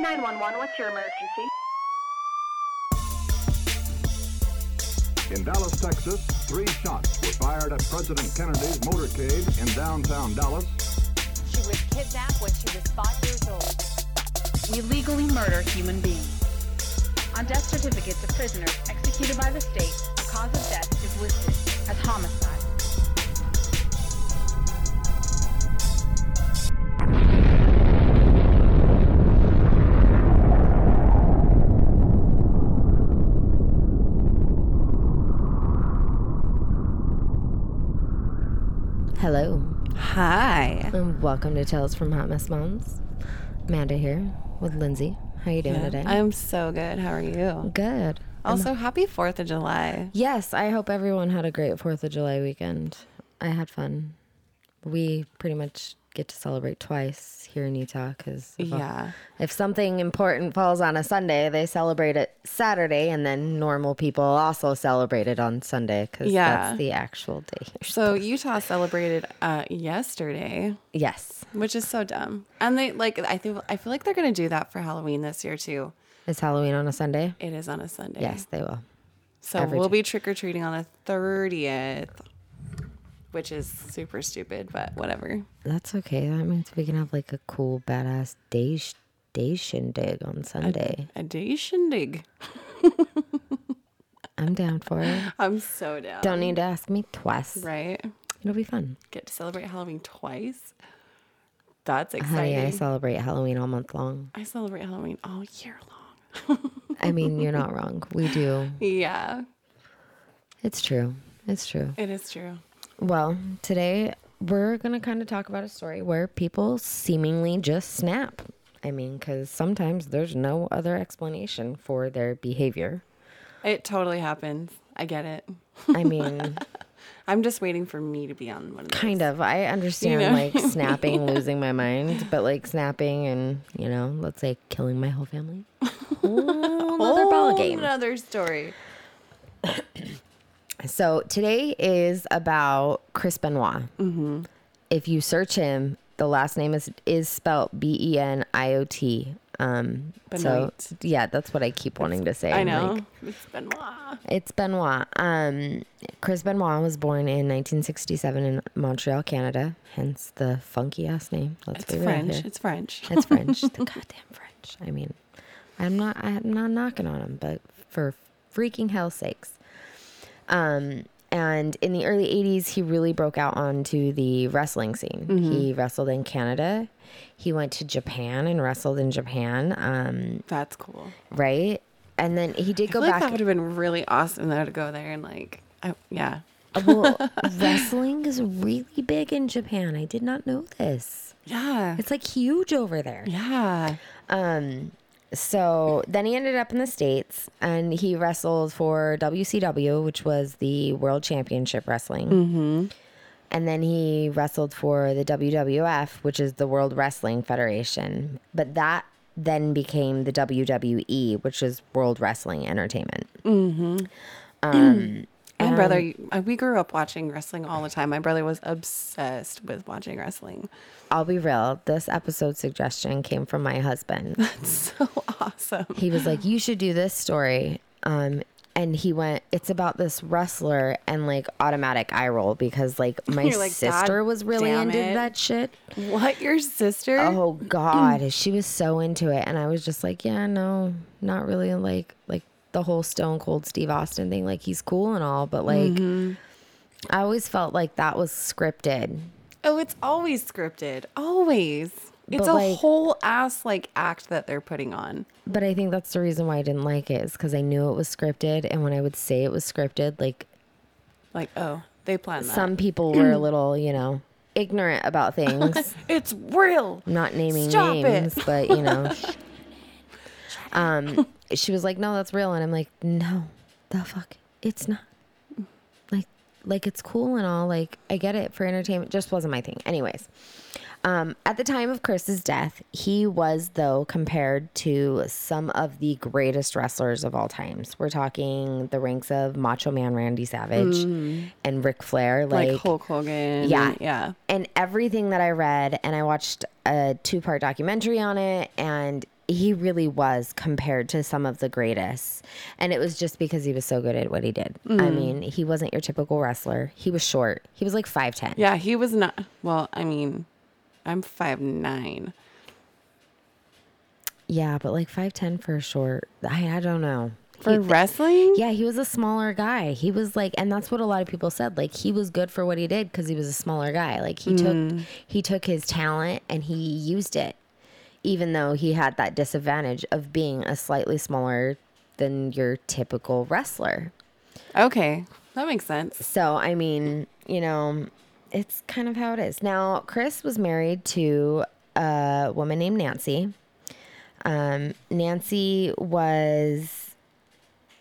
911, what's your emergency? In Dallas, Texas, three shots were fired at President Kennedy's motorcade in downtown Dallas. She was kidnapped when she was five years old. We legally murder human beings. On death certificates of prisoners executed by the state, the cause of death is listed as homicide. And welcome to Tales from Hot Mess Moms. Amanda here with Lindsay. How you doing today? I'm so good. How are you? good. Also, happy 4th of July. Yes, I hope everyone had a great Fourth of July weekend. I had fun. We pretty much get to celebrate twice here in Utah because Yeah. if something important falls on a Sunday, they celebrate it Saturday, and then normal people also celebrate it on Sunday because Yeah. that's the actual day. So, Utah celebrated uh, yesterday, Yes, which is so dumb. And they like, I think, I feel like they're going to do that for Halloween this year too. is Halloween on a Sunday? It is on a Sunday. Yes, they will. So, every we'll time. be trick or treating on the 30th, which is super stupid, but whatever. That's okay. That means we can have like a cool, badass day, sh- day shindig on Sunday. A day shindig. I'm down for it. I'm so down. Don't need to ask me twice. Right? It'll be fun. Get to celebrate Halloween twice. That's Honey, exciting. I celebrate Halloween all month long. I celebrate Halloween all year long. I mean, you're not wrong. We do. Yeah, It's true. It's true. it is true. Well, today we're going to kind of talk about a story where people seemingly just snap. I mean, because sometimes there's no other explanation for their behavior. It totally happens. I get it. I mean, I'm just waiting for me to be on one of those. kind of. I understand know? like snapping, losing my mind, but like snapping and, you know, let's say killing my whole family. Whole Another ball game. Another story. So today is about Chris Benoit. Mm-hmm. If you search him, the last name is is spelled B E N I O T. Um, so yeah, that's what I keep wanting to say. I know. like, it's Benoit. it's Benoit. Um, Chris Benoit was born in 1967 in Montreal, Canada. Hence the funky ass name. Let's It's be French. here. It's French. It's French. the goddamn French. I mean, I'm not. I'm not knocking on him, but for freaking hell's sakes. Um, and in the early '80s, he really broke out onto the wrestling scene. He wrestled in Canada. He went to Japan and wrestled in Japan. Um, That's cool. right, and then he did I go feel like back. that would have been really awesome though to go there and like, I, yeah. well, wrestling is really big in Japan. I did not know this. Yeah. It's like huge over there. Yeah. Um, so then he ended up in the States and he wrestled for WCW, which was the World Championship Wrestling. Mm-hmm. And then he wrestled for the WWF, which is the World Wrestling Federation. But that then became the WWE, which is World Wrestling Entertainment. My brother, uh, we grew up watching wrestling all the time. My brother was obsessed with watching wrestling. I'll be real, this episode suggestion came from my husband. That's so awesome. he was like, "You should do this story." Um, and he went, "It's about this wrestler," and like automatic eye roll because like my like, sister "God was really into it." that shit. What, your sister? Oh God, she was so into it, and I was just like, "Yeah, no, not really." Like like the whole Stone Cold Steve Austin thing. Like he's cool and all, but like Mm-hmm. I always felt like that was scripted. Oh, it's always scripted. Always. It's But, a like- whole ass like act that they're putting on. But I think that's the reason why I didn't like it is because I knew it was scripted, and when I would say it was scripted, like Like, oh, they planned that. some people were a little, you know, ignorant about things. it's real. not naming Stop it. names, but you know. um, she was like, "No, that's real," and I'm like, "No, the fuck, it's not." Like, it's cool and all. Like, I get it for entertainment. Just wasn't my thing. Anyways, um, at the time of Chris's death, he was though compared to some of the greatest wrestlers of all times. We're talking the ranks of Macho Man Randy Savage and Ric Flair, Mm. Like, like Hulk Hogan. yeah. Yeah. and everything that I read, and I watched a two part documentary on it, and he really was compared to some of the greatest. And it was just because he was so good at what he did. I Mm. mean, he wasn't your typical wrestler. He was short. He was like 5'10. Yeah, he was not. Well, I mean, I'm five nine. Yeah, but like 5'10 for a short. I, I don't know. For He- wrestling? Yeah, he was a smaller guy. He was like, and that's what a lot of people said. Like, he was good for what he did because he was a smaller guy. Like, he took he took his talent and he used it, even though he had that disadvantage of being a slightly smaller than your typical wrestler. Okay, that makes sense. So, I mean, you know, it's kind of how it is. Now, Chris was married to a woman named Nancy. Um, Nancy was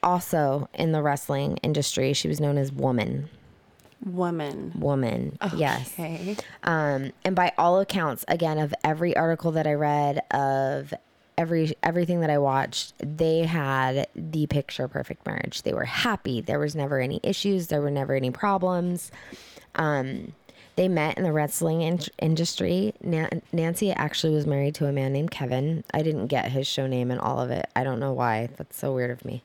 also in the wrestling industry. She was known as Woman. Woman. Woman. Yes. Okay. Um, and by all accounts, again, of every article that I read, of every everything that I watched, they had the picture perfect marriage. They were happy. There was never any issues. There were never any problems. Um, they met in the wrestling in- industry. Na- Nancy actually was married to a man named Kevin. I didn't get his show name and all of it. I don't know why. That's so weird of me.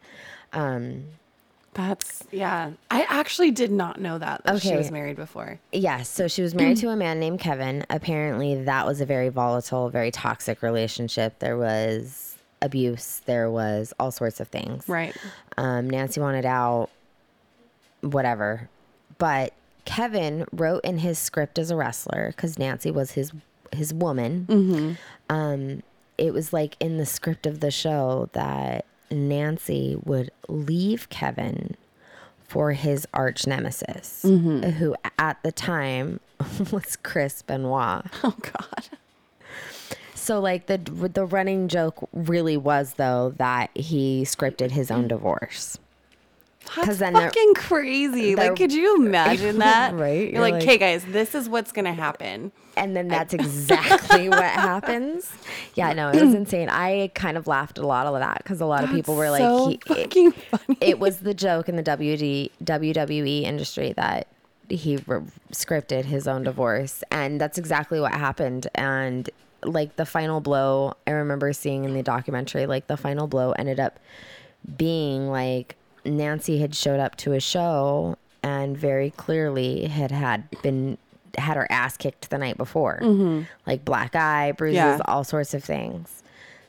That's yeah. I actually did not know that, that she was married before. Yes. So she was married to a man named Kevin. Apparently, that was a very volatile, very toxic relationship. There was abuse, there was all sorts of things. Right. Um, Nancy wanted out, whatever. But Kevin wrote in his script as a wrestler because Nancy was his his woman. Um, it was like in the script of the show that Nancy would leave Kevin for his arch nemesis, mm-hmm. who at the time was Chris Benoit. Oh God. So like the the running joke really was though that he scripted his own divorce. That's then fucking crazy. Like, could you imagine that? Right? You're, You're like, like- okay, guys, this is what's gonna happen. And then that's exactly what happens. Yeah, no, it was insane. I kind of laughed a lot of that because a lot of people were like, so he, it, fucking funny. it was the joke in the WD, WWE industry that he re- scripted his own divorce. And that's exactly what happened. And like the final blow, I remember seeing in the documentary, like the final blow ended up being like Nancy had showed up to a show and very clearly had had been had her ass kicked the night before, mm-hmm. like black eye, bruises, Yeah. all sorts of things.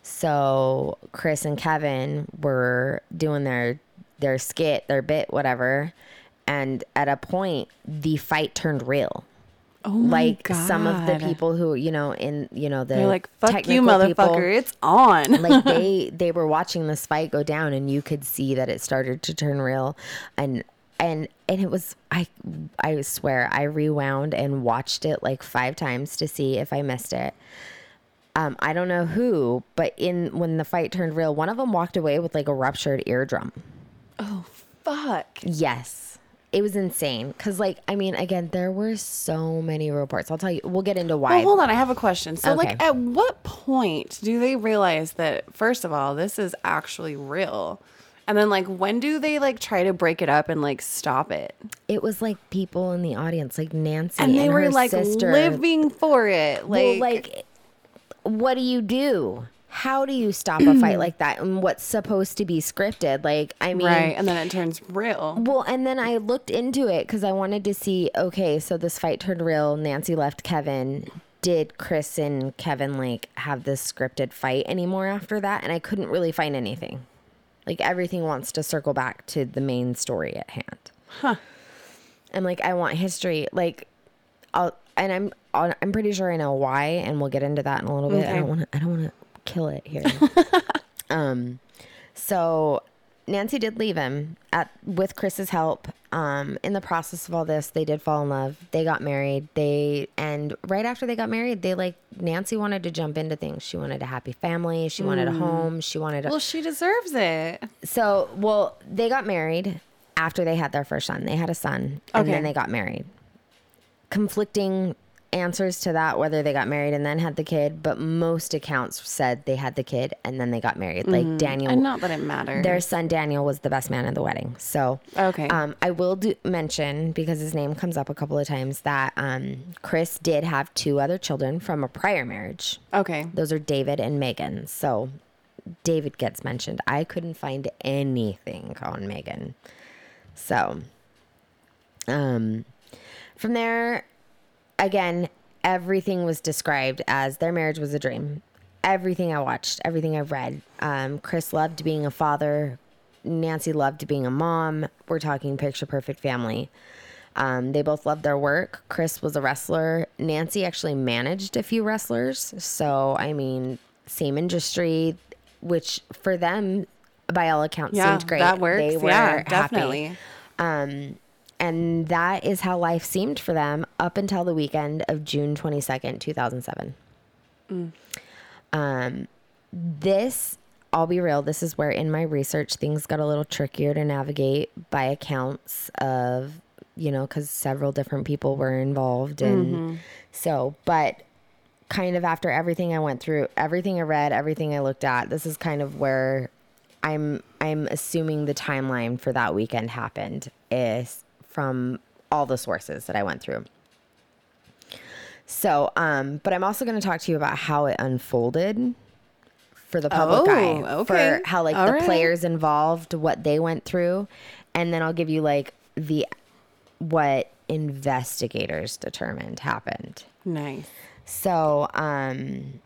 So Chris and Kevin were doing their their skit, their bit, whatever, and at a point the fight turned real. Oh like some of the people who you know in you know the They're like, fuck you, motherfucker. people, It's on. like they they were watching this fight go down and you could see that it started to turn real and and and it was i i swear i rewound and watched it like five times to see if i missed it um i don't know who but in when the fight turned real one of them walked away with like a ruptured eardrum oh fuck. yes it was insane because like i mean again there were so many reports i'll tell you we'll get into why Well, hold on. I have a question. So, like, at what point do they realize that, first of all, this is actually real? And then, like, when do they, like, try to break it up and, like, stop it? it was like people in the audience like nancy And they and were, like, sister living for it. Like, well, like, what do you do? How do you stop a fight like that? And what's supposed to be scripted? Like, I mean, right. And then it turns real. well, and then I looked into it because I wanted to see. Okay, so this fight turned real. Nancy left Kevin. Did Chris and Kevin like have this scripted fight anymore after that? And I couldn't really find anything. Like everything wants to circle back to the main story at hand. Huh. And like I want history. Like I'll and I'm I'm pretty sure I know why, and we'll get into that in a little bit. I don't want to I don't want to kill it here. um, so Nancy did leave him at with Chris's help. Um, in the process of all this, they did fall in love. They got married. They and right after they got married, they like Nancy wanted to jump into things. She wanted a happy family. She wanted a home. She wanted a Well, she deserves it. so, well, they got married after they had their first son. They had a son, and Okay. then they got married. Conflicting answers to that whether they got married and then had the kid, but most accounts said they had the kid and then they got married. Like Daniel, And not that it matters. their son Daniel was the best man at the wedding. So Okay. um, I will do, mention because his name comes up a couple of times that um, Chris did have two other children from a prior marriage. okay. Those are David and Megan. So David gets mentioned. I couldn't find anything on Megan. So um from there again everything was described as their marriage was a dream. Everything I watched, everything I read. Um Chris loved being a father. Nancy loved being a mom. We're talking picture perfect family. Um, they both loved their work. Chris was a wrestler. Nancy actually managed a few wrestlers. So, I mean, same industry, which for them, by all accounts, Yeah, seemed great. that works. They were yeah, happy. definitely. Um, and that is how life seemed for them up until the weekend of June 22nd, 2007. Um, this, I'll be real, this is where in my research things got a little trickier to navigate by accounts of, you know, because several different people were involved. And so, but kind of after everything I went through, everything I read, everything I looked at, this is kind of where I'm I'm assuming the timeline for that weekend happened is from all the sources that I went through. So, um, but I'm also going to talk to you about how it unfolded for the public Oh, eye, okay. for how like All the right. players involved, what they went through, and then I'll give you like the what investigators determined happened. Nice. So, um,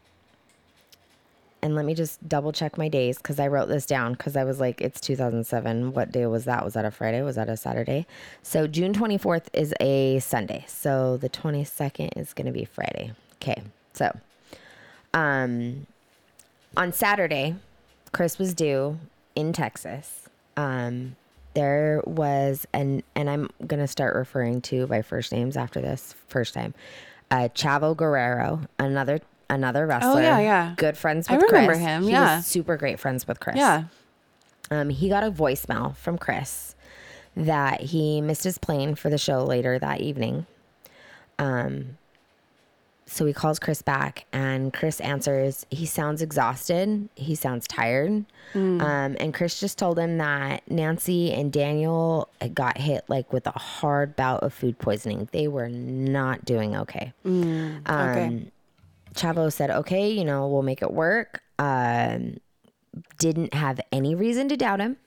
and let me just double check my days because I wrote this down because I was like, it's 2007. What day was that? Was that a Friday? Was that a Saturday? So, June 24th is a Sunday. So, the 22nd is going to be Friday. Okay. So, um, on Saturday, Chris was due in Texas. Um, there was an, and I'm gonna start referring to by first names after this first time. Uh, Chavo Guerrero, another another wrestler. Oh, yeah, yeah. Good friends with I remember Chris. him, He yeah. super great friends with Chris. Yeah. Um, he got a voicemail from Chris that he missed his plane for the show later that evening. Um, so he calls Chris back, and Chris answers. He sounds exhausted. He sounds tired. Um, and Chris just told him that Nancy and Daniel got hit like with a hard bout of food poisoning. They were not doing okay. Okay. Um, Chavo said, okay, you know, we'll make it work. Um, didn't have any reason to doubt him.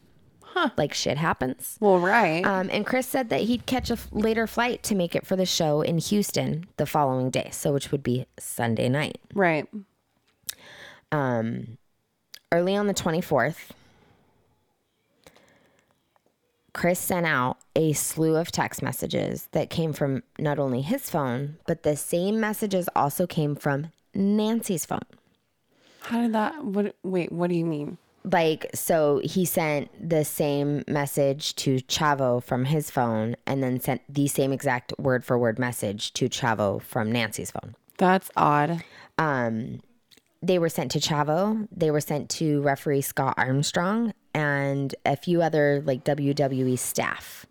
Huh. Like shit happens. well, right. Um, and Chris said that he'd catch a f- later flight to make it for the show in Houston the following day, so which would be Sunday night. right. Um, Early on the 24th, Chris sent out a slew of text messages that came from not only his phone, but the same messages also came from Nancy's phone. How did that? What? Wait. What do you mean? like so he sent the same message to Chavo from his phone and then sent the same exact word for word message to Chavo from Nancy's phone. That's odd. Um they were sent to Chavo, they were sent to referee Scott Armstrong and a few other like WWE staff.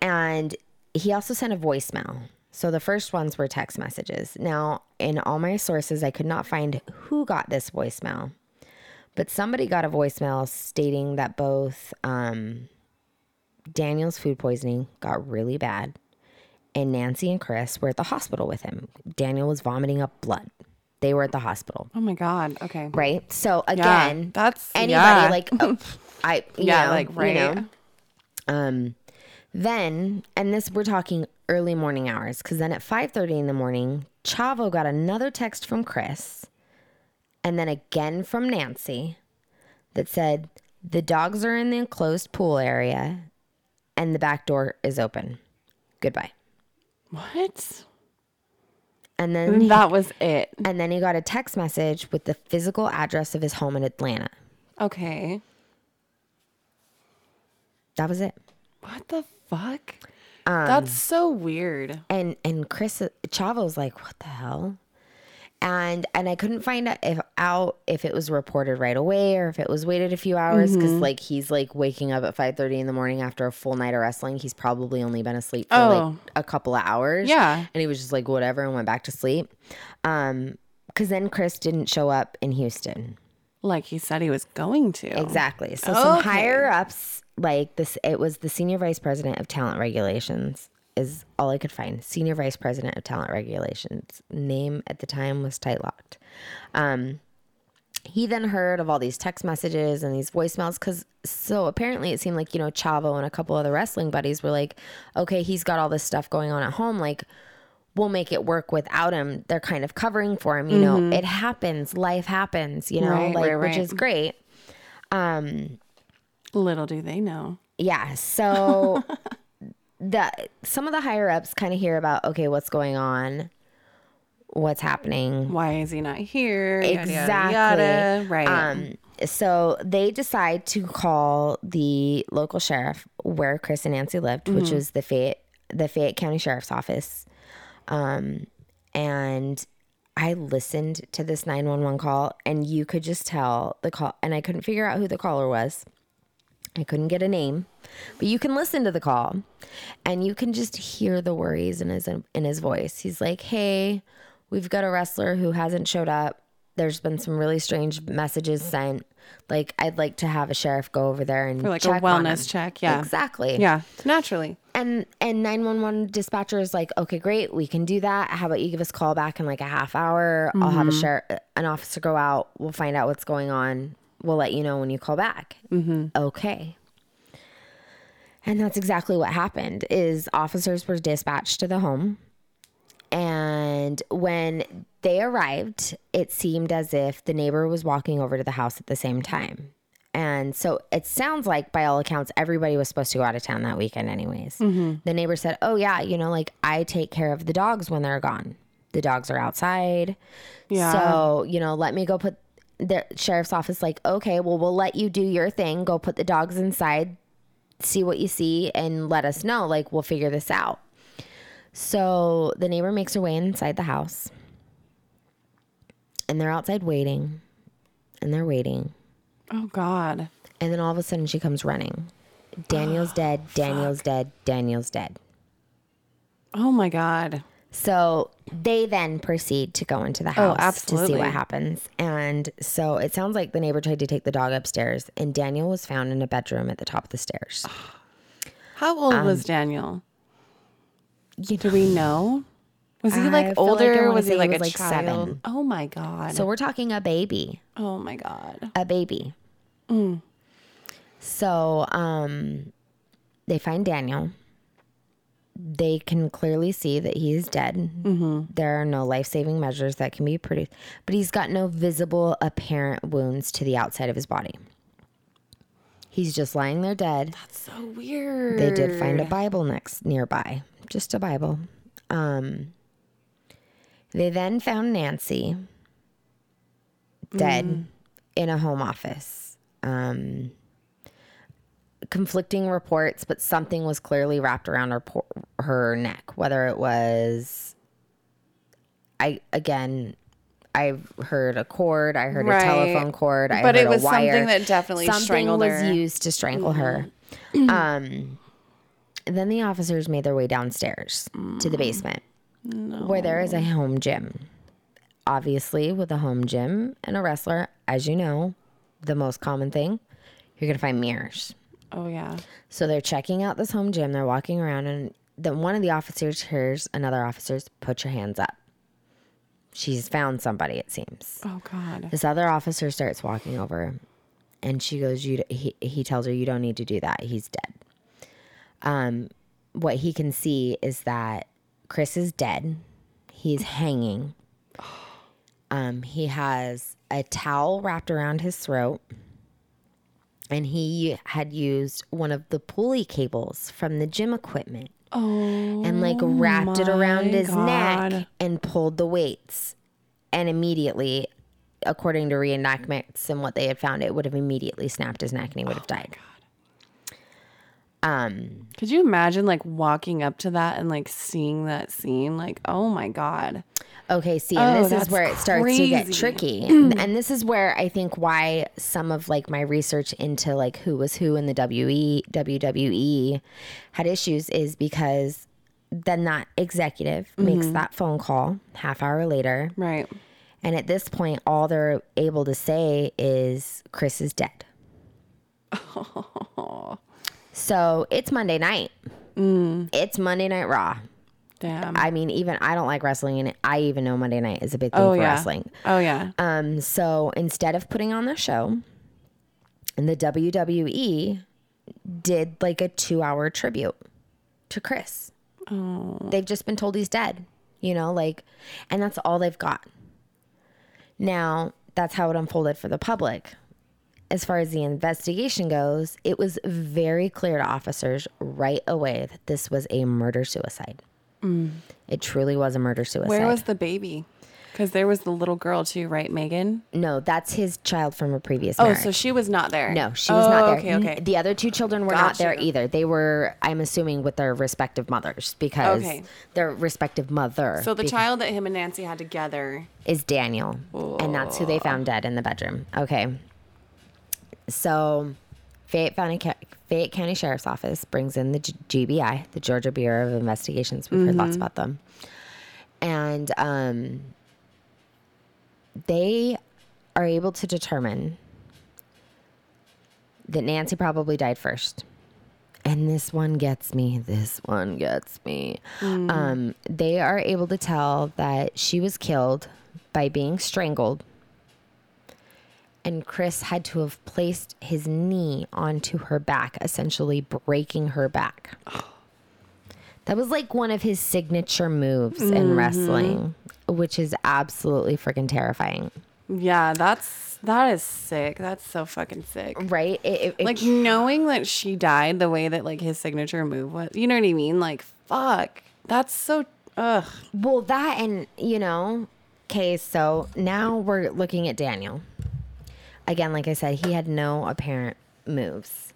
And he also sent a voicemail. So the first ones were text messages. Now, in all my sources, I could not find who got this voicemail but somebody got a voicemail stating that both um, Daniel's food poisoning got really bad and Nancy and Chris were at the hospital with him. Daniel was vomiting up blood. They were at the hospital, Oh my god. Okay. right? So again, that's- anybody yeah. like oh, I you Yeah, know, like, you right. know. Um then and this we're talking early morning hours cuz then at 5:30 in the morning, Chavo got another text from Chris and then again from Nancy that said the dogs are in the enclosed pool area and the back door is open. Goodbye. What? And then he, That was it. and then he got a text message with the physical address of his home in Atlanta. Okay. That was it. What the fuck? Um, That's so weird. And and Chris Chavo's like, what the hell? and and I couldn't find out if out if it was reported right away or if it was waited a few hours because like he's like waking up at five thirty in the morning after a full night of wrestling. He's probably only been asleep for like Oh. a couple of hours. Yeah. and he was just like whatever and went back to sleep. Um, because then Chris didn't show up in Houston. Like he said he was going to. Exactly. So some higher ups, like this, it was the senior vice president of talent regulations, is all I could find. Senior vice president of talent regulations. Name at the time was tight locked. Um, he then heard of all these text messages and these voicemails because so apparently it seemed like you know Chavo and a couple other wrestling buddies were like, okay, he's got all this stuff going on at home, like. We'll make it work without him. They're kind of covering for him, you know. It happens, life happens, you know, Right, like right, which is great. Little do they know. Yeah. So the some of the higher ups kind of hear about okay, what's going on, what's happening. Why is he not here? Yada, yada, Exactly. yada. Right. Um, so they decide to call the local sheriff where Chris and Nancy lived, which Mm-hmm. was the Fayette the Fayette County Sheriff's Office. Um, and I listened to this 911 call and you could just tell the call and I couldn't figure out who the caller was. I couldn't get a name, but you can listen to the call and you can just hear the worries in his in his voice. He's like, "Hey, we've got a wrestler who hasn't showed up. There's been some really strange messages sent. Like, I'd like to have a sheriff go over there and For like check a wellness him." check. Yeah. exactly. Yeah. Naturally. And and 911 dispatcher is like, okay, great, we can do that. How about you give us a call back in like a half hour? I'll have a mm-hmm. sheriff, an officer go out. We'll find out what's going on. We'll let you know when you call back. Mm-hmm. Okay. And that's exactly what happened. Is officers were dispatched to the home, and when they arrived, it seemed as if the neighbor was walking over to the house at the same time. And so it sounds like, by all accounts, everybody was supposed to go out of town that weekend, anyways. The neighbor said, Oh, yeah, you know, like I take care of the dogs when they're gone. The dogs are outside. Yeah. So, you know, let me go put the sheriff's office, like, okay, well, we'll let you do your thing. Go put the dogs inside, see what you see, and let us know. Like, we'll figure this out. So the neighbor makes her way inside the house. And they're outside waiting. And they're waiting. Oh God. And then all of a sudden she comes running. Daniel's dead. Daniel's dead. Daniel's dead. Oh my God. So they then proceed to go into the house to see what happens. And so it sounds like the neighbor tried to take the dog upstairs, and Daniel was found in a bedroom at the top of the stairs. How old Um, was Daniel? You Do we know? Was he like I older? wanna was he like was, a like, child? seven. Oh my God. So we're talking a baby. oh my God. a baby. So, um, they find Daniel. They can clearly see that he is dead. There are no life saving measures that can be produced, but he's got no visible, apparent wounds to the outside of his body. He's just lying there dead. That's so weird. They did find a Bible next nearby, just a Bible. Um, they then found Nancy dead in a home office. Um, conflicting reports, but something was clearly wrapped around her her neck. Whether it was, I again. I've heard a cord. I heard Right. a telephone cord. I But it was something that definitely something strangled was her. Mm-hmm. used to strangle her. Um, then the officers made their way downstairs to the basement, where there is a home gym. Obviously, with a home gym and a wrestler, as you know, the most common thing you're gonna find mirrors. Oh yeah. So they're checking out this home gym. They're walking around, and then one of the officers hears another officer's put your hands up. She's found somebody, it seems. Oh God. This other officer starts walking over, and she goes, "You." He he tells her, "You don't need to do that. He's dead." Um, what he can see is that Chris is dead. He's hanging. Um, he has a towel wrapped around his throat, and he had used one of the pulley cables from the gym equipment Oh. and like wrapped it around his neck and pulled the weights. And immediately, according to reenactments and what they had found, it would have immediately snapped his neck and he would Oh have died. Um, Could you imagine like walking up to that and like seeing that scene? Like, oh my God. Okay, see, and Oh, this is where it starts to get tricky. and this is where I think why some of like my research into like who was who in the WE WWE had issues is because then that executive makes Mm-hmm. that phone call half hour later. Right. And at this point, all they're able to say is Chris is dead. so it's Monday night. Mm. It's Monday Night Raw. Damn. I mean, even I don't like wrestling, and I even know Monday night is a big thing oh for yeah. wrestling. Oh yeah. Um, so instead of putting on the show, and the WWE did like a two-hour tribute to Chris. Oh. They've just been told he's dead, you know, like, and that's all they've got. Now, that's how it unfolded for the public. As far as the investigation goes, it was very clear to officers right away that this was a murder suicide. It truly was a murder suicide. Where was the baby? Because there was the little girl too, right, Megan? no, that's his child from a previous Oh, marriage. so she was not there. No, she was Oh, not there. Okay, okay. The other two children were not there either. They were, I'm assuming, with their respective mothers because Okay. their respective mother. so the child that him and Nancy had together. is Daniel, and that's who they found dead in the bedroom. Okay. So, Fayette County, Fayette County Sheriff's Office brings in the G- GBI, the Georgia Bureau of Investigations. We've heard lots about them, and um, they are able to determine that Nancy probably died first. And this one gets me. This one gets me. Um, they are able to tell that she was killed by being strangled. And Chris had to have placed his knee onto her back, essentially breaking her back. That was like one of his signature moves in mm-hmm. wrestling, which is absolutely freaking terrifying. Yeah, that's that is sick. That's so fucking sick. Right? It, it- it Like knowing that she died the way that like his signature move was. You know what I mean? Like fuck. That's so ugh. Well, that and you know, okay, so now we're looking at Daniel. Again, like I said, he had no apparent moves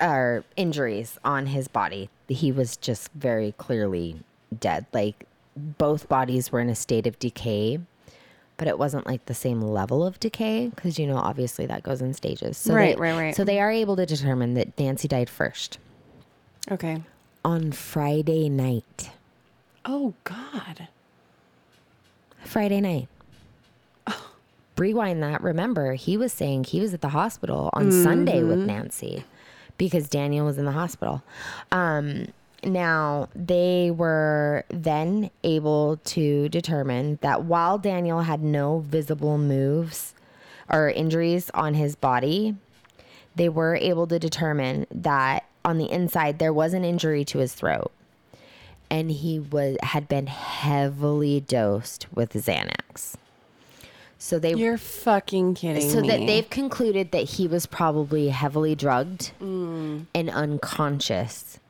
or injuries on his body. He was just very clearly dead. Like both bodies were in a state of decay, but it wasn't like the same level of decay because you know, obviously that goes in stages. So Right, they- right, right. So they are able to determine that Nancy died first Okay. on Friday night. Oh God. Friday night. Rewind that. Remember, he was saying he was at the hospital on Sunday with Nancy because Daniel was in the hospital. Um, now, they were then able to determine that while Daniel had no visible moves or injuries on his body, they were able to determine that on the inside there was an injury to his throat and he was had been heavily dosed with Xanax. So they You're fucking kidding so me. that they've concluded that he was probably heavily drugged mm. and unconscious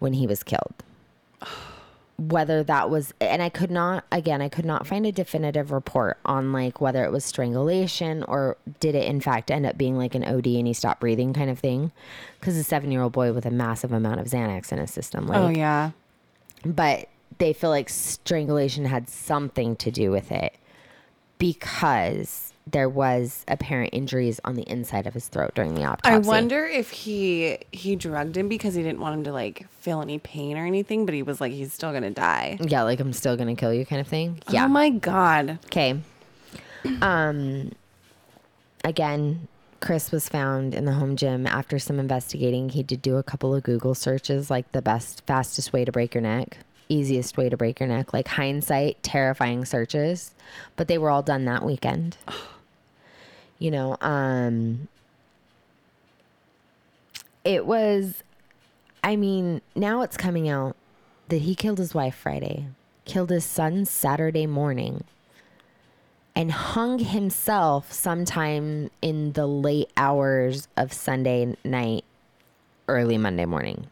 when he was killed. Whether that was and I could not again I could not find a definitive report on like whether it was strangulation or did it in fact end up being like an OD and he stopped breathing kind of thing cuz a 7-year-old boy with a massive amount of Xanax in his system oh, like oh yeah. but they feel like strangulation had something to do with it because there was apparent injuries on the inside of his throat during the autopsy. I wonder if he he drugged him because he didn't want him to like feel any pain or anything, but he was like he's still gonna die. Yeah, like I'm still gonna kill you, kind of thing. Yeah. Oh my god. Okay. Um. Again, Chris was found in the home gym after some investigating. He did do a couple of Google searches, like the best, fastest way to break your neck, easiest way to break your neck, like hindsight, terrifying searches, but they were all done that weekend. You know, um, it was, I mean, now it's coming out that he killed his wife Friday, killed his son Saturday morning, and hung himself sometime in the late hours of Sunday night, early Monday morning.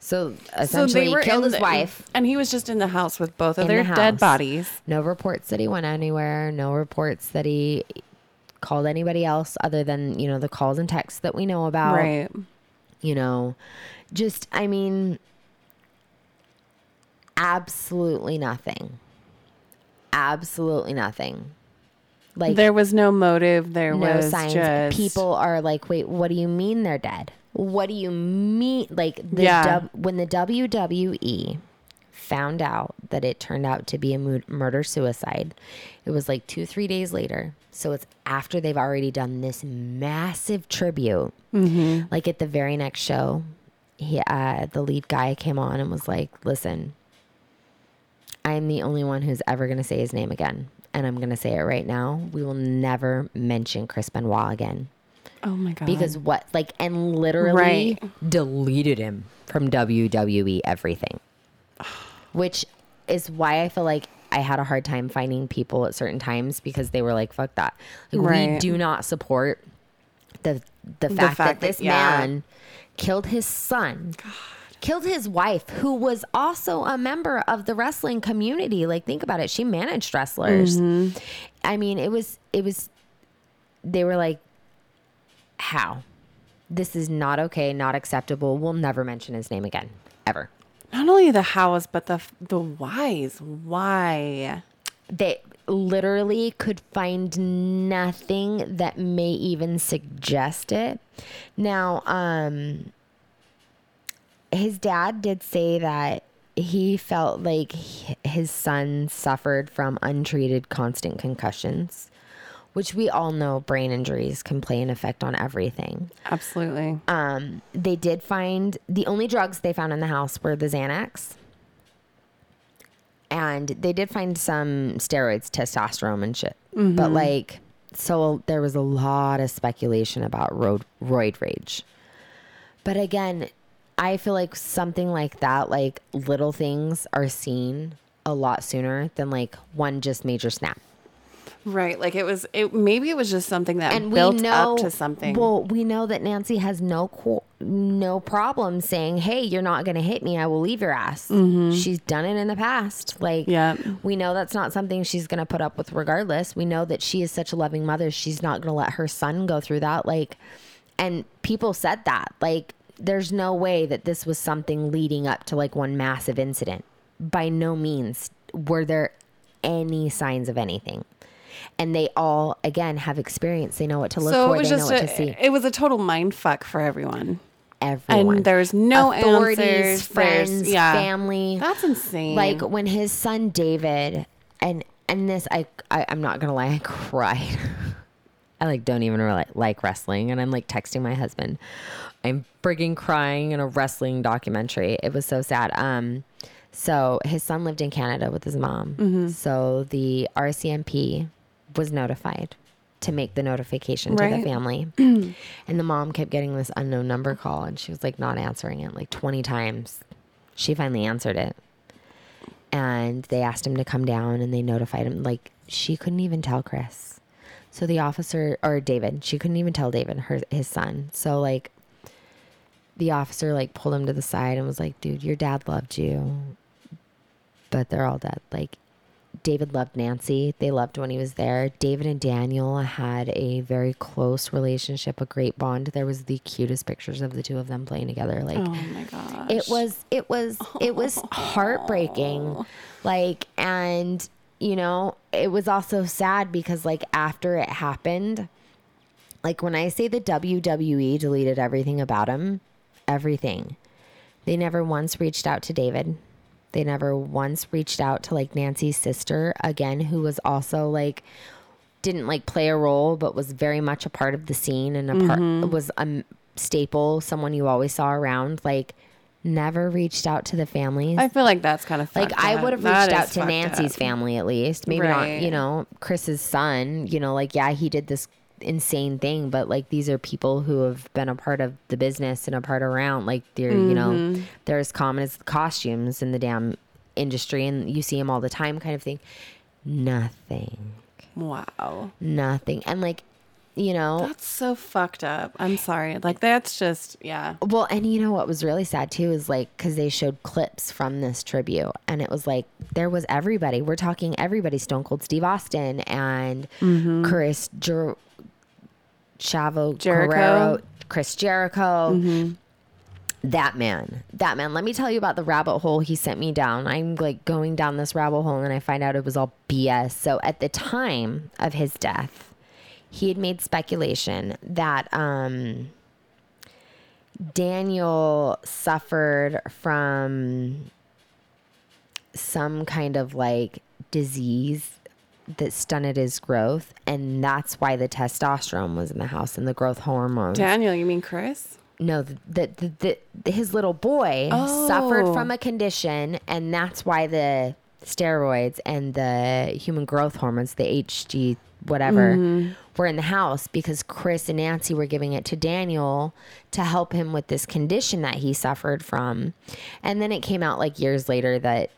So essentially, he killed his the- wife. and he was just in the house with both of their the dead bodies. No reports that he went anywhere. No reports that he called anybody else other than, you know, the calls and texts that we know about. Right. You know, just, I mean, absolutely nothing. Absolutely nothing. Like There was no motive. There no was signs. just People are like, wait, what do you mean they're dead? What do you mean? Like the Yeah. when the WWE found out that it turned out to be a mu- murder suicide, it was like two three days later. So it's after they've already done this massive tribute. Mm-hmm. Like at the very next show, he uh, the lead guy came on and was like, "Listen, I'm the only one who's ever going to say his name again. And I'm going to say it right now. We will never mention Chris Benoit again. Oh my god. Because what? Like, and literally deleted him from WWE everything. Which is why I feel like I had a hard time finding people at certain times because they were like, fuck that. Like, we do not support the, the, fact, fact that that- this yeah. man killed his son killed his wife who was also a member of the wrestling community like think about it she managed wrestlers mm-hmm. i mean it was it was they were like how this is not okay not acceptable we'll never mention his name again ever not only the hows, but the the whys. Why? they literally could find nothing that may even suggest it. Now, um, his dad did say that he felt like his son suffered from untreated constant concussions, which we all know brain injuries can play an effect on everything. Absolutely. Um, they did find the only drugs they found in the house were the Xanax. And they did find some steroids, testosterone and shit. But like, so there was a lot of speculation about road, roid rage. But again, I feel like something like that, like little things are seen a lot sooner than like one just major snap. Right. Like it was. It maybe it was just something that and built we know up to something. Well, we know that Nancy has no co- no problem saying, "Hey, you're not going to hit me. I will leave your ass." She's done it in the past. Like, Mm-hmm. Yeah. we know that's not something she's going to put up with, regardless. We know that she is such a loving mother. She's not going to let her son go through that. Like, and people said that. Like, there's no way that this was something leading up to like one massive incident. By no means were there any signs of anything. And they all, again, have experience. They know what to look so for. it was they just know what to see. it was a total mind fuck for everyone. Everyone. And there's no authorities, answers, friends, yeah. family. That's insane. Like when his son David, and and this, I, I I'm not gonna lie, I cried. I like don't even really like wrestling, and I'm like texting my husband. I'm frigging crying in a wrestling documentary. It was so sad. Um, so his son lived in Canada with his mom. Mm-hmm. So the RCMP was notified to make the notification to the family. and the mom kept getting this unknown number call and she was like not answering it like 20 times. She finally answered it. And they asked him to come down and they notified him like she couldn't even tell Chris. So the officer or David, she couldn't even tell David, her his son. So like the officer like pulled him to the side and was like, "Dude, your dad loved you, but they're all dead." Like David loved Nancy. They loved when he was there. David and Daniel had a very close relationship, a great bond. There was the cutest pictures of the two of them playing together. Like oh my gosh. it was it was it was heartbreaking. Like and you know, it was also sad because like after it happened, like when I say the WWE deleted everything about him, everything. They never once reached out to David. They never once reached out to like Nancy's sister again, who was also like didn't like play a role, but was very much a part of the scene and a part mm-hmm. was a staple, someone you always saw around. Like never reached out to the families. I feel like that's kind of like fucked I would have reached out to Nancy's up. family at least. Maybe not, you know, Chris's son, you know, like yeah, he did this insane thing, but like these are people who have been a part of the business and a part around like they're, you know, Mm-hmm. they're as common as costumes in the damn industry and you see them all the time kind of thing. Nothing. Wow. Nothing. And like, you know, That's so fucked up. I'm sorry. Like that's just yeah. Well, and you know what was really sad too is like because they showed clips from this tribute, and it was like there was everybody. We're talking everybody: Stone Cold Steve Austin and mm-hmm. Chris Jer- Chavo Jericho. Guerrero, Chris Jericho. Mm-hmm. that man, that man. Let me tell you about the rabbit hole he sent me down. I'm like going down this rabbit hole and I find out it was all BS. So at the time of his death, he had made speculation that um, Daniel suffered from some kind of like disease that stunted his growth, and that's why the testosterone was in the house and the growth hormones. Daniel, you mean Chris? No, the, the, the, the his little boy suffered Oh. from a condition, and that's why the steroids and the human growth hormones, the HG whatever, Mm-hmm. were in the house because Chris and Nancy were giving it to Daniel to help him with this condition that he suffered from. And then it came out like years later that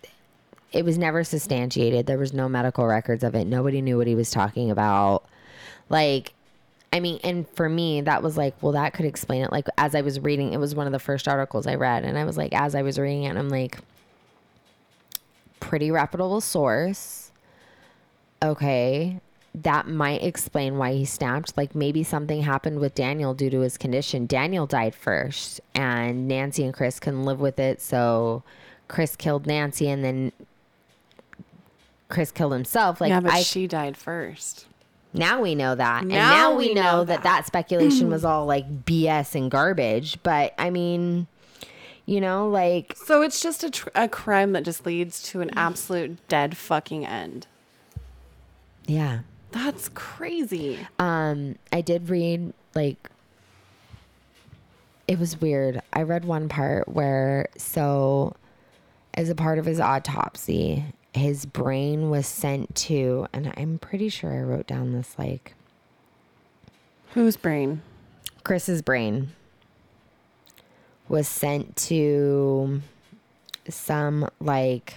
it was never substantiated. There was no medical records of it. Nobody knew what he was talking about. Like, I mean, and for me, that was like, well, that could explain it. Like, as I was reading, it was one of the first articles I read. And I was like, as I was reading it, I'm like, pretty reputable source. Okay. That might explain why he snapped. Like, maybe something happened with Daniel due to his condition. Daniel died first, and Nancy and Chris couldn't live with it. So Chris killed Nancy, and then Chris killed himself. Like, yeah, but I she died first. now we know that. and Now now we we know, know that. that. that speculation was all like BS and garbage. But I mean, you know, like, So it's just a, tr- a crime that just leads to an absolute dead fucking end. yeah. That's crazy. Um, I did read like it was weird. I read one part where so as a part of his autopsy, his brain was sent to and I'm pretty sure I wrote down this like Whose brain? Chris's brain was sent to some like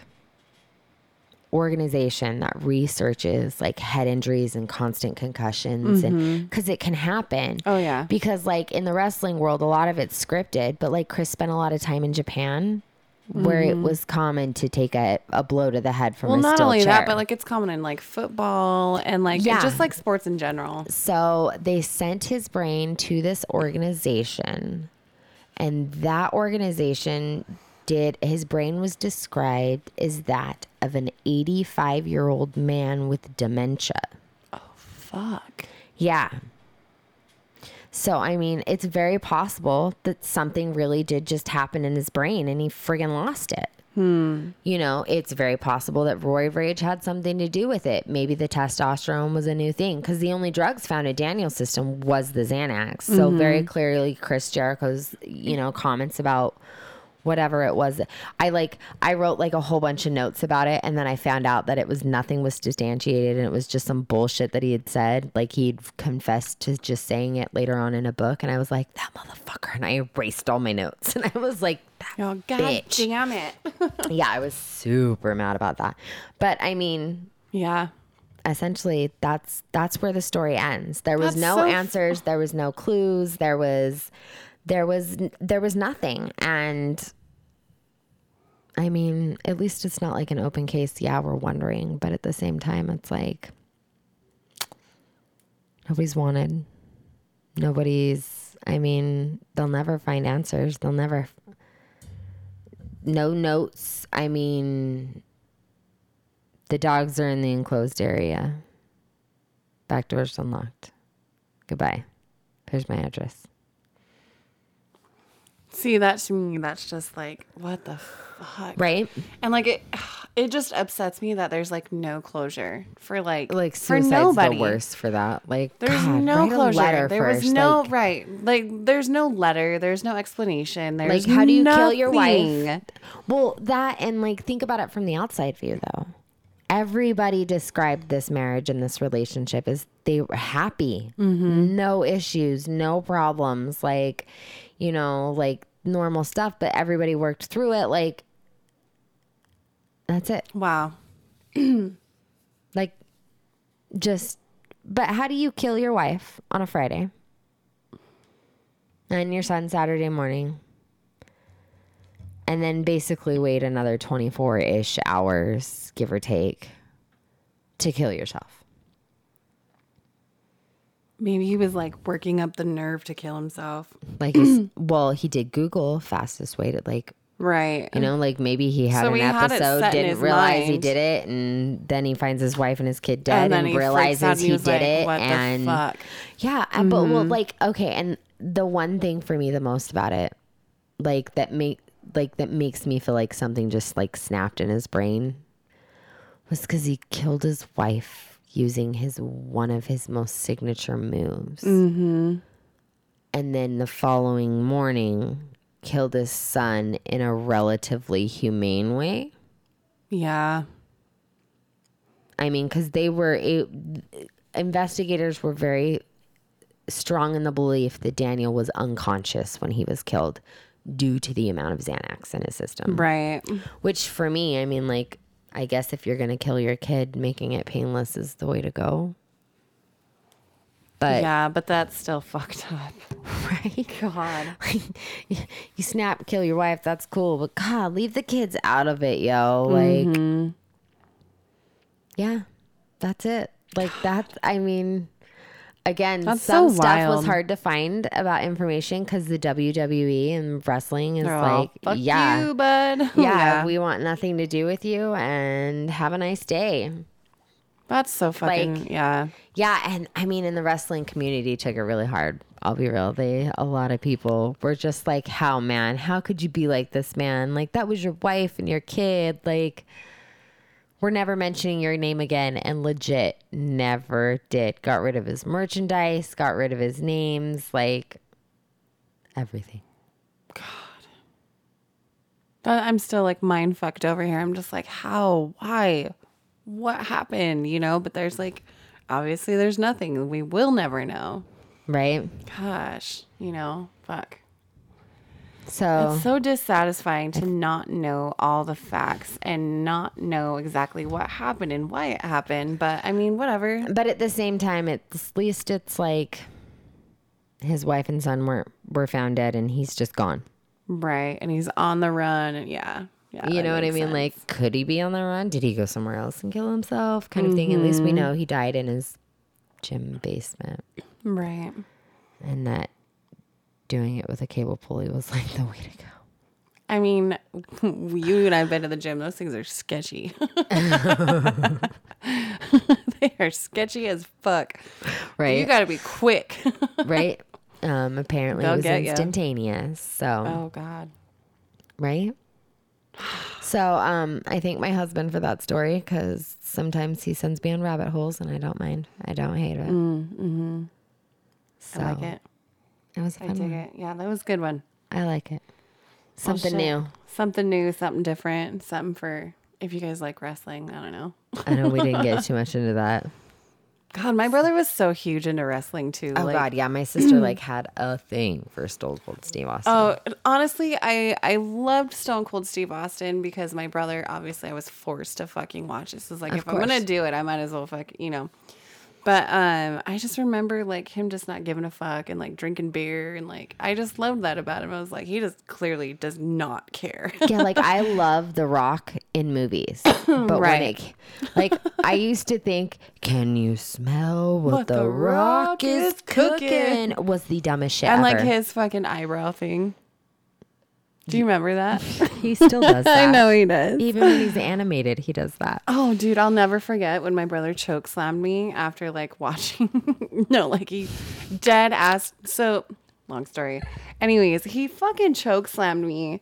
organization that researches like head injuries and constant concussions and mm-hmm. because it can happen Oh, yeah. because like in the wrestling world a lot of it's scripted but like chris spent a lot of time in japan where it mm-hmm. was common to take a, a blow to the head from Well, a not only chair. that, but like it's common in like football and like Yeah. just like sports in general. So they sent his brain to this organization, and that organization did his brain was described as that of an 85 year old man with dementia. Oh fuck. Yeah. So, I mean, it's very possible that something really did just happen in his brain and he friggin' lost it. Hmm. You know, it's very possible that roid rage had something to do with it. Maybe the testosterone was a new thing because the only drugs found in Daniel's system was the Xanax. So, very clearly, Chris Jericho's, you know, comments about whatever it was. I like I wrote like a whole bunch of notes about it and then I found out that it was nothing was substantiated and it was just some bullshit that he had said. Like he'd confessed to just saying it later on in a book and I was like, that motherfucker and I erased all my notes and I was like, that Oh, God bitch. damn it. Yeah, I was super mad about that. But I mean, yeah. essentially that's that's where the story ends there was That's no so answers there was no clues there was there was there was nothing and i mean at least it's not like an open case yeah we're wondering but at the same time it's like nobody's wanted nobody's i mean they'll never find answers they'll never no notes i mean the dogs are in the enclosed area. Back door's unlocked. Goodbye. Here's my address. See, that to me, that's just like, what the fuck? Right? And like it, it just upsets me that there's like no closure for like Like for nobody. the worst for that. Like There's God, no closure. letter there was no like, right. Like there's no letter. There's no explanation. There's like how do you kill your wife? Well, that and like think about it from the outside view though. Everybody described this marriage and this relationship as they were happy, Mm-hmm. no issues, no problems, like you know, like normal stuff. But everybody worked through it. Like that's it. Wow. Like, just, but how do you kill your wife on a Friday? And your son Saturday morning? And then basically wait another 24 ish hours, give or take, to kill yourself. Maybe he was like working up the nerve to kill himself. Like, well, he did Google fastest way to like, Right. you know, like maybe he had So an he episode, in didn't realize he did it, and then he finds his wife and his kid dead, and, he out realizes and he, was did like, it, "What the and fuck?" yeah, and- but well, mm-hmm. like okay, and the one thing for me the most about it, like that make like that makes me feel like something just like snapped in his brain, was because he killed his wife using his one of his most signature moves, mm-hmm. and then the following morning killed his son in a relatively humane way. Yeah. I mean, because they were a, investigators were very strong in the belief that Daniel was unconscious when he was killed due to the amount of Xanax in his system. Right. Which for me, I mean, like, I guess if you're gonna kill your kid, making it painless is the way to go. But yeah, but that's still fucked up. right, God. you, you snap, kill your wife. That's cool, but God, leave the kids out of it, yo. Like, Mm-hmm. yeah, that's it. Like that's, I mean, again, That's some so stuff was hard to find about information because the WWE and wrestling is They're like, Fuck yeah, you, bud. yeah, we want nothing to do with you, and have a nice day. That's so fucking Like- yeah. Yeah, and I mean, in the wrestling community, took it really hard. I'll be real. They a lot of people were just like, "How man? How could you be like this, man? Like that was your wife and your kid. Like we're never mentioning your name again." And legit, never did. Got rid of his merchandise. Got rid of his names. Like everything. God. But I'm still like mind fucked over here. I'm just like, how? Why? What happened? You know, but there's like obviously there's nothing. We will never know. Right. Gosh, you know, fuck. So It's so dissatisfying to not know all the facts and not know exactly what happened and why it happened. But I mean, whatever. but at the same time, at least it's like his wife and son were were found dead, and he's just gone. Right. And he's on the run. And yeah. Yeah. You know what I mean? sense. Like, could he be on the run? Did he go somewhere else and kill himself? Kind of thing. At least we Mm-hmm. know he died in his gym basement, right. and that doing it with a cable pulley was like the way to go. I mean, you and I've been to the gym. Those things are sketchy. they are sketchy as fuck. Right? You got to be quick. right? Um, apparently They'll it was instantaneous. So oh God. right. So um, I thank my husband for that story because sometimes he sends me on rabbit holes, and I don't mind. I don't hate it. Mm, So I like it. It was I dig one. it. Yeah, that was a good one. I like it. Something new. Something new, something different, something for if you guys like wrestling. I don't know. I know we didn't get too much into that. God, my brother was so huge into wrestling too. Oh like, God, yeah. My sister like had a thing for Stone Cold Steve Austin. Oh, honestly, I I loved Stone Cold Steve Austin because my brother. Obviously, I was forced to fucking watch this. Is like Of if I'm gonna do it, I might as well fuck you know. But um, I just remember like him just not giving a fuck and like drinking beer and like I just loved that about him. I was like, he just clearly does not care. yeah, like I love The Rock in movies, but Right. it, like I used to think, "Can you smell what, the, Rock, is cooking?" Was the dumbest shit and ever. like his fucking eyebrow thing. Do you remember that? he still does that. I know he does. Even when he's animated, he does that. Oh, dude, I'll never forget when my brother choke slammed me after like watching. no, like he dead ass. So long story. Anyways, he fucking choke slammed me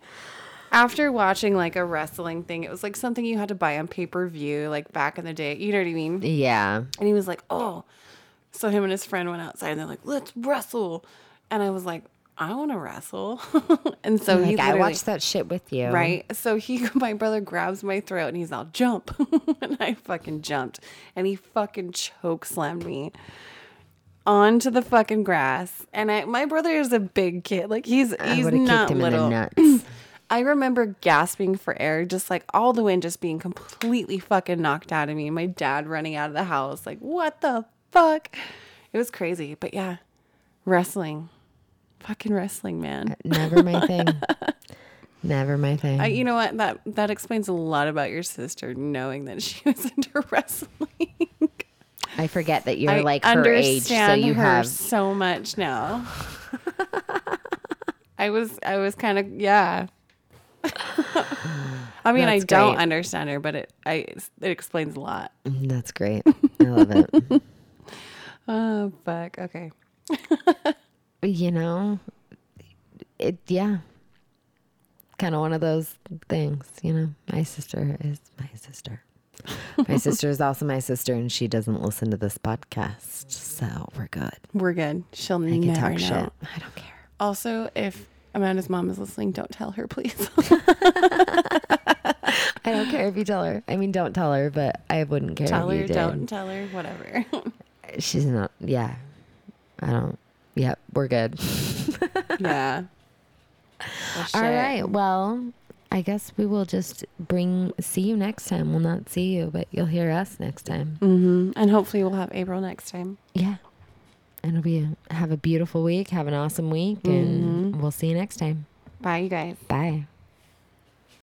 after watching like a wrestling thing. It was like something you had to buy on pay per view, like back in the day. You know what I mean? Yeah, And he was like, "Oh." So him and his friend went outside and they're like, "Let's wrestle," and I was like, "I want to wrestle," and so he like I watched that shit with you, Right. So he, my brother grabs my throat and he's all jump. and I fucking jumped. And he fucking choke slammed me onto the fucking grass. And I, my brother is a big kid. Like he's, he's not little. in the nuts. I remember gasping for air, just like all the wind just being completely fucking knocked out of me. My dad running out of the house, like, what the fuck? It was crazy. But yeah, wrestling. Fucking wrestling, man. Never my thing. Never my thing. I, you know what? That that explains a lot about your sister, knowing that she was into wrestling. I forget that you're I like her age, so you her have. so much now. I was I was kind of yeah. I mean, I That's don't great. understand her, but it I it explains a lot. Mm, That's great. I love it. Oh fuck. Okay. You know, it yeah. Kind of one of those things, you know. My sister is my sister. My sister is also my sister, and she doesn't listen to this podcast, so we're good. We're good. She'll I can never talk know. shit. I don't care. Also, if Amanda's mom is listening, don't tell her, please. I don't care if you tell her. I mean, don't tell her, but I wouldn't care tell if you her, don't tell her, whatever. She's not. Yeah, I don't. Yep, we're good. yeah. Well, All right. Well, I guess we will just bring. See you next time. We'll not see you, but you'll hear us next time. Mm-hmm. And hopefully we'll have April next time. Yeah. And it'll be a, have a beautiful week. Have an awesome week, and we'll see you next time. Bye, you guys. Bye.